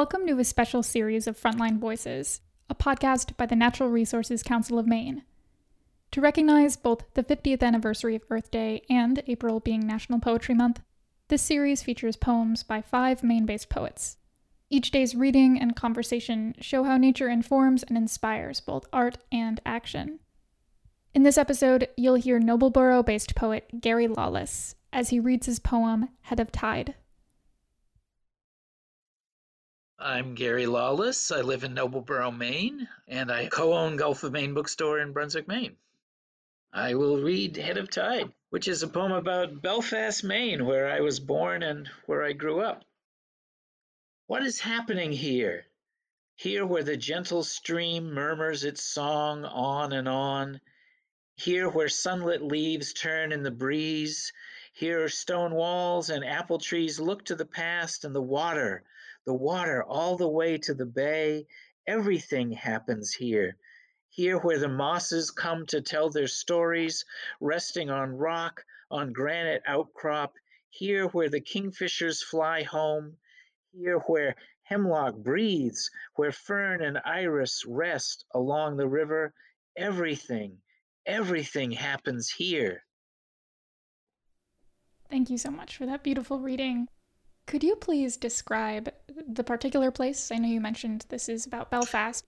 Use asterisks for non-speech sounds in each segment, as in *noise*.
Welcome to a special series of Frontline Voices, a podcast by the Natural Resources Council of Maine. To recognize both the 50th anniversary of Earth Day and April being National Poetry Month, this series features poems by five Maine based poets. Each day's reading and conversation show how nature informs and inspires both art and action. In this episode, you'll hear Nobleboro based poet Gary Lawless as he reads his poem Head of Tide. I'm Gary Lawless. I live in Nobleboro, Maine, and I co own Gulf of Maine bookstore in Brunswick, Maine. I will read Head of Tide, which is a poem about Belfast, Maine, where I was born and where I grew up. What is happening here? Here, where the gentle stream murmurs its song on and on. Here, where sunlit leaves turn in the breeze. Here, stone walls and apple trees look to the past, and the water, the water all the way to the bay. Everything happens here here where the mosses come to tell their stories, resting on rock, on granite outcrop, here where the kingfishers fly home, here where hemlock breathes, where fern and iris rest along the river, everything, everything happens here. Thank you so much for that beautiful reading. Could you please describe the particular place? I know you mentioned this is about Belfast.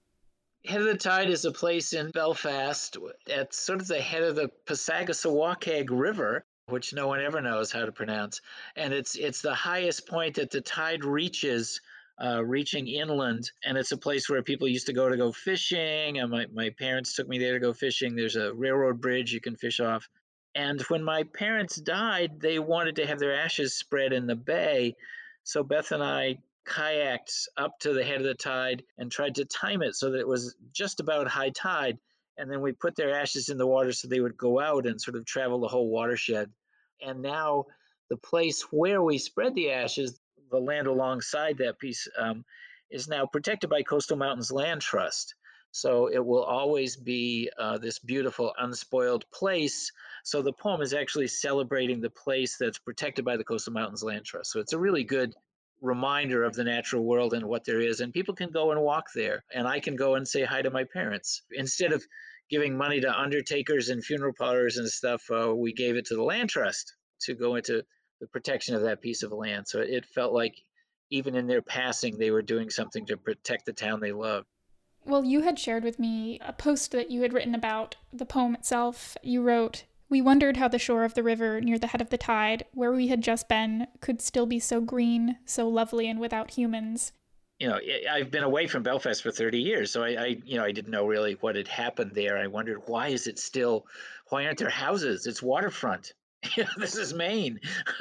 Head of the Tide is a place in Belfast at sort of the head of the Passagassawakeag River, which no one ever knows how to pronounce. And it's it's the highest point that the tide reaches, uh, reaching inland. And it's a place where people used to go to go fishing. And my, my parents took me there to go fishing. There's a railroad bridge you can fish off. And when my parents died, they wanted to have their ashes spread in the bay. So Beth and I kayaked up to the head of the tide and tried to time it so that it was just about high tide. And then we put their ashes in the water so they would go out and sort of travel the whole watershed. And now the place where we spread the ashes, the land alongside that piece, um, is now protected by Coastal Mountains Land Trust. So it will always be uh, this beautiful, unspoiled place. So the poem is actually celebrating the place that's protected by the Coastal Mountains Land Trust. So it's a really good reminder of the natural world and what there is. And people can go and walk there. And I can go and say hi to my parents. Instead of giving money to undertakers and funeral parlors and stuff, uh, we gave it to the land trust to go into the protection of that piece of land. So it felt like even in their passing, they were doing something to protect the town they loved. Well, you had shared with me a post that you had written about the poem itself. You wrote, we wondered how the shore of the river near the head of the tide, where we had just been, could still be so green, so lovely, and without humans. You know, I've been away from Belfast for 30 years, so I, I, you know, I didn't know really what had happened there. I wondered why is it still, why aren't there houses? It's waterfront. *laughs* this is Maine, *laughs*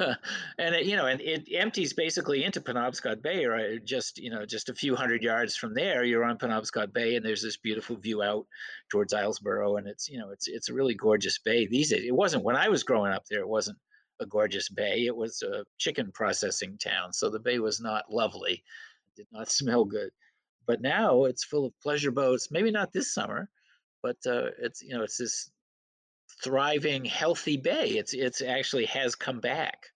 and it, you know, and it empties basically into Penobscot Bay, right? Just you know, just a few hundred yards from there, you're on Penobscot Bay, and there's this beautiful view out towards Islesboro, and it's you know, it's it's a really gorgeous bay. These days, it wasn't when I was growing up there. It wasn't a gorgeous bay. It was a chicken processing town, so the bay was not lovely. It did not *laughs* smell good, but now it's full of pleasure boats. Maybe not this summer, but uh, it's you know, it's this thriving, healthy bay. It's it's actually has come back.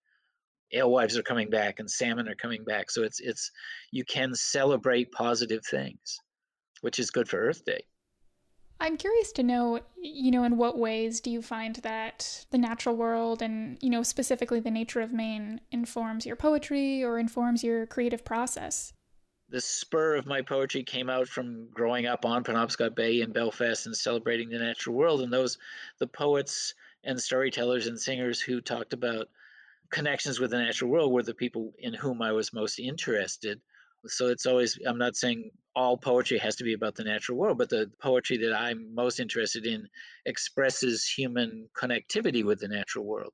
Alewives are coming back and salmon are coming back. So it's it's you can celebrate positive things, which is good for Earth Day. I'm curious to know, you know, in what ways do you find that the natural world and, you know, specifically the nature of Maine informs your poetry or informs your creative process? The spur of my poetry came out from growing up on Penobscot Bay in Belfast and celebrating the natural world. And those, the poets and storytellers and singers who talked about connections with the natural world were the people in whom I was most interested. So it's always, I'm not saying all poetry has to be about the natural world, but the poetry that I'm most interested in expresses human connectivity with the natural world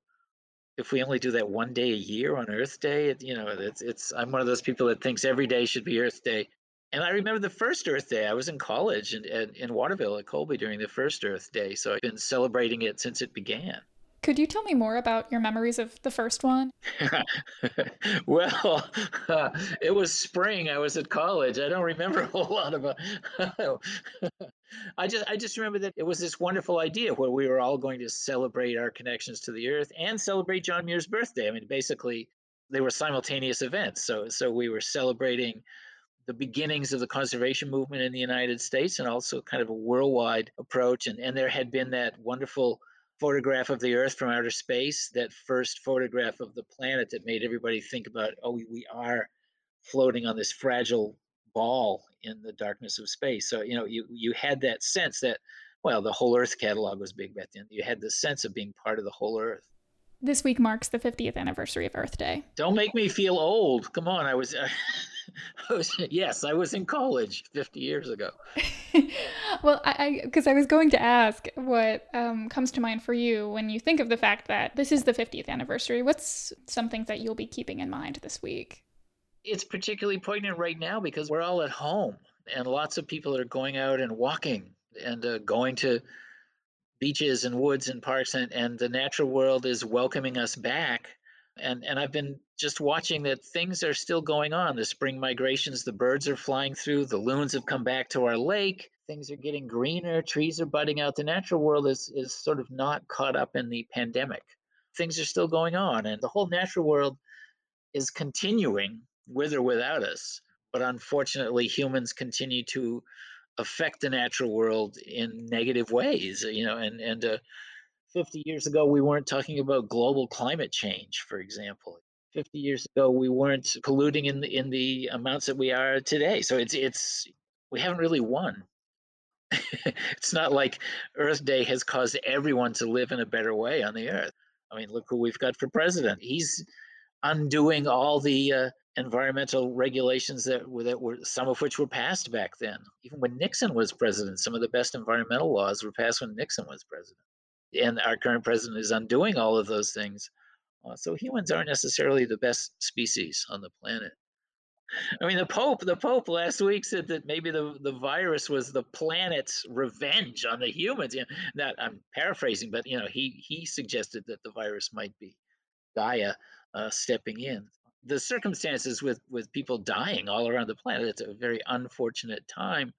if we only do that one day a year on Earth Day, it, you know, it's it's. I'm one of those people that thinks every day should be Earth Day. And I remember the first Earth Day. I was in college in, in, in Waterville at Colby during the first Earth Day, so I've been celebrating it since it began. Could you tell me more about your memories of the first one? *laughs* well, uh, *laughs* it was spring. I was at college. I don't remember a whole lot about. *laughs* I just I just remember that it was this wonderful idea where we were all going to celebrate our connections to the earth and celebrate John Muir's birthday. I mean, basically, they were simultaneous events. So so we were celebrating the beginnings of the conservation movement in the United States and also kind of a worldwide approach. And, and there had been that wonderful photograph of the Earth from outer space, that first photograph of the planet that made everybody think about, oh, we, we are floating on this fragile ball in the darkness of space. So, you know, you, you had that sense that, well, the whole Earth catalog was big back then. You had the sense of being part of the whole Earth. This week marks the 50th anniversary of Earth Day. Don't make me feel old. Come on, I was, *laughs* I was yes, I was in college 50 years ago. *laughs* well, I because I, I, was going to ask what um, comes to mind for you when you think of the fact that this is the 50th anniversary. What's something that you'll be keeping in mind this week? It's particularly poignant right now because we're all at home and lots of people are going out and walking and uh, going to beaches and woods and parks and, and the natural world is welcoming us back. And and i've been just watching that things are still going on. The spring migrations the birds are flying through the loons have come back to our lake things are getting greener trees are budding out. The natural world is is sort of not caught up in the pandemic. Things are still going on and the whole natural world is continuing with or without us but unfortunately humans continue to affect the natural world in negative ways you know and and uh, 50 years ago we weren't talking about global climate change for example. 50 years ago we weren't polluting in the in the amounts that we are today. So it's it's we haven't really won. *laughs* It's not like earth day has caused everyone to live in a better way on the earth. I mean look who we've got for president. He's undoing all the uh, environmental regulations that were, that were some of which were passed back then. Even when Nixon was president, some of the best environmental laws were passed when Nixon was president. And our current president is undoing all of those things. Uh, so humans aren't necessarily the best species on the planet. I mean, the Pope, the Pope last week said that maybe the, the virus was the planet's revenge on the humans. You know, that I'm paraphrasing, but you know, he he suggested that the virus might be Gaia uh, stepping in the circumstances with with people dying all around the planet it's a very unfortunate time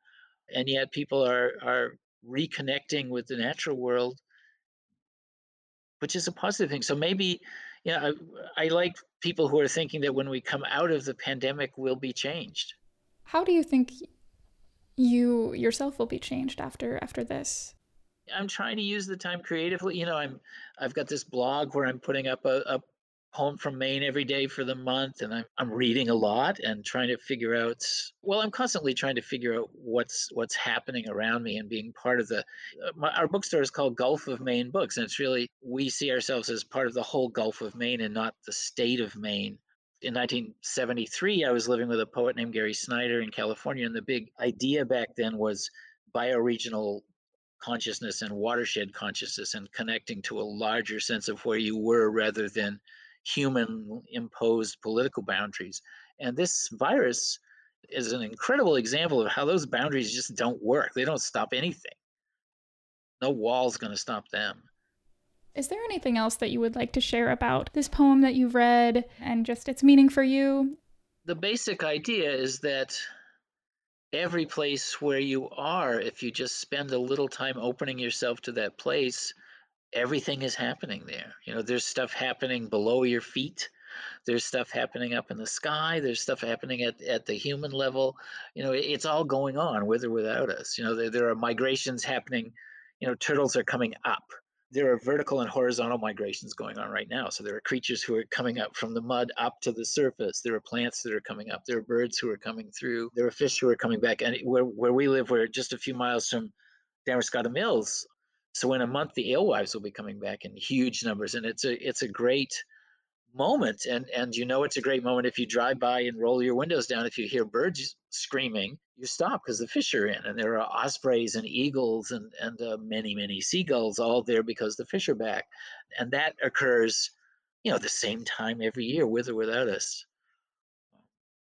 and yet people are are reconnecting with the natural world which is a positive thing. So maybe you know I, I like people who are thinking that when we come out of the pandemic we'll be changed. How do you think you yourself will be changed after after this? I'm trying to use the time creatively. You know i'm i've got this blog where i'm putting up a, a home from Maine every day for the month, and I'm I'm reading a lot and trying to figure out. Well, I'm constantly trying to figure out what's what's happening around me and being part of the. Uh, my, our bookstore is called Gulf of Maine Books, and it's really we see ourselves as part of the whole Gulf of Maine and not the state of Maine. In 1973, I was living with a poet named Gary Snyder in California, and the big idea back then was bioregional consciousness and watershed consciousness and connecting to a larger sense of where you were rather than human imposed political boundaries. And this virus is an incredible example of how those boundaries just don't work. They don't stop anything. No wall's going to stop them. Is there anything else that you would like to share about this poem that you've read and just its meaning for you? The basic idea is that every place where you are, if you just spend a little time opening yourself to that place, everything is happening there. You know, there's stuff happening below your feet. There's stuff happening up in the sky. There's stuff happening at, at the human level. You know, it's all going on with or without us. You know, there, there are migrations happening. You know, turtles are coming up. There are vertical and horizontal migrations going on right now. So there are creatures who are coming up from the mud up to the surface. There are plants that are coming up. There are birds who are coming through. There are fish who are coming back. And where, where we live, we're just a few miles from Damariscotta Mills, so in a month, the alewives will be coming back in huge numbers, and it's a it's a great moment. And and you know it's a great moment if you drive by and roll your windows down. If you hear birds screaming, you stop because the fish are in, and there are ospreys and eagles and and uh, many many seagulls all there because the fish are back, and that occurs, you know, the same time every year, with or without us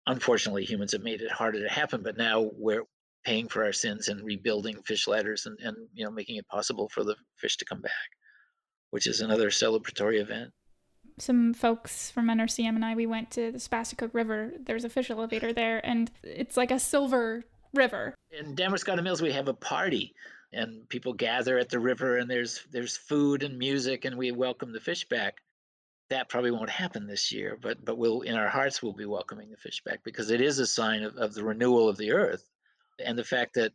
unfortunately humans have made it harder to happen but now we're paying for our sins and rebuilding fish ladders and, and you know making it possible for the fish to come back which is another celebratory event. Some folks from nrcm and i we went to the Sebasticook river. There's a fish elevator there and it's like a silver river. In Damariscotta mills we have a party and people gather at the river and there's there's food and music and we welcome the fish back. That probably won't happen this year, but but we'll in our hearts we'll be welcoming the fish back because it is a sign of, of the renewal of the earth and the fact that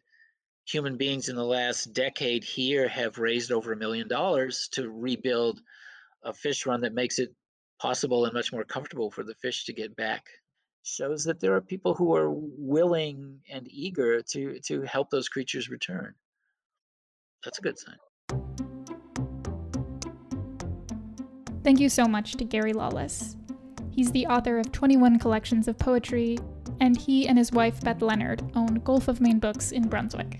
human beings in the last decade here have raised over a million dollars to rebuild a fish run that makes it possible and much more comfortable for the fish to get back shows that there are people who are willing and eager to to help those creatures return that's a good sign Thank you so much to Gary Lawless. He's the author of 21 collections of poetry, and he and his wife Beth Leonard own Gulf of Maine Books in Brunswick.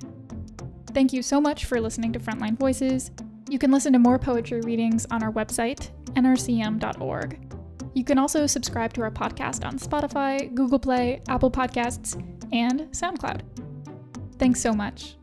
Thank you so much for listening to Frontline Voices. You can listen to more poetry readings on our website, nrcm.org. You can also subscribe to our podcast on Spotify, Google Play, Apple Podcasts, and SoundCloud. Thanks so much.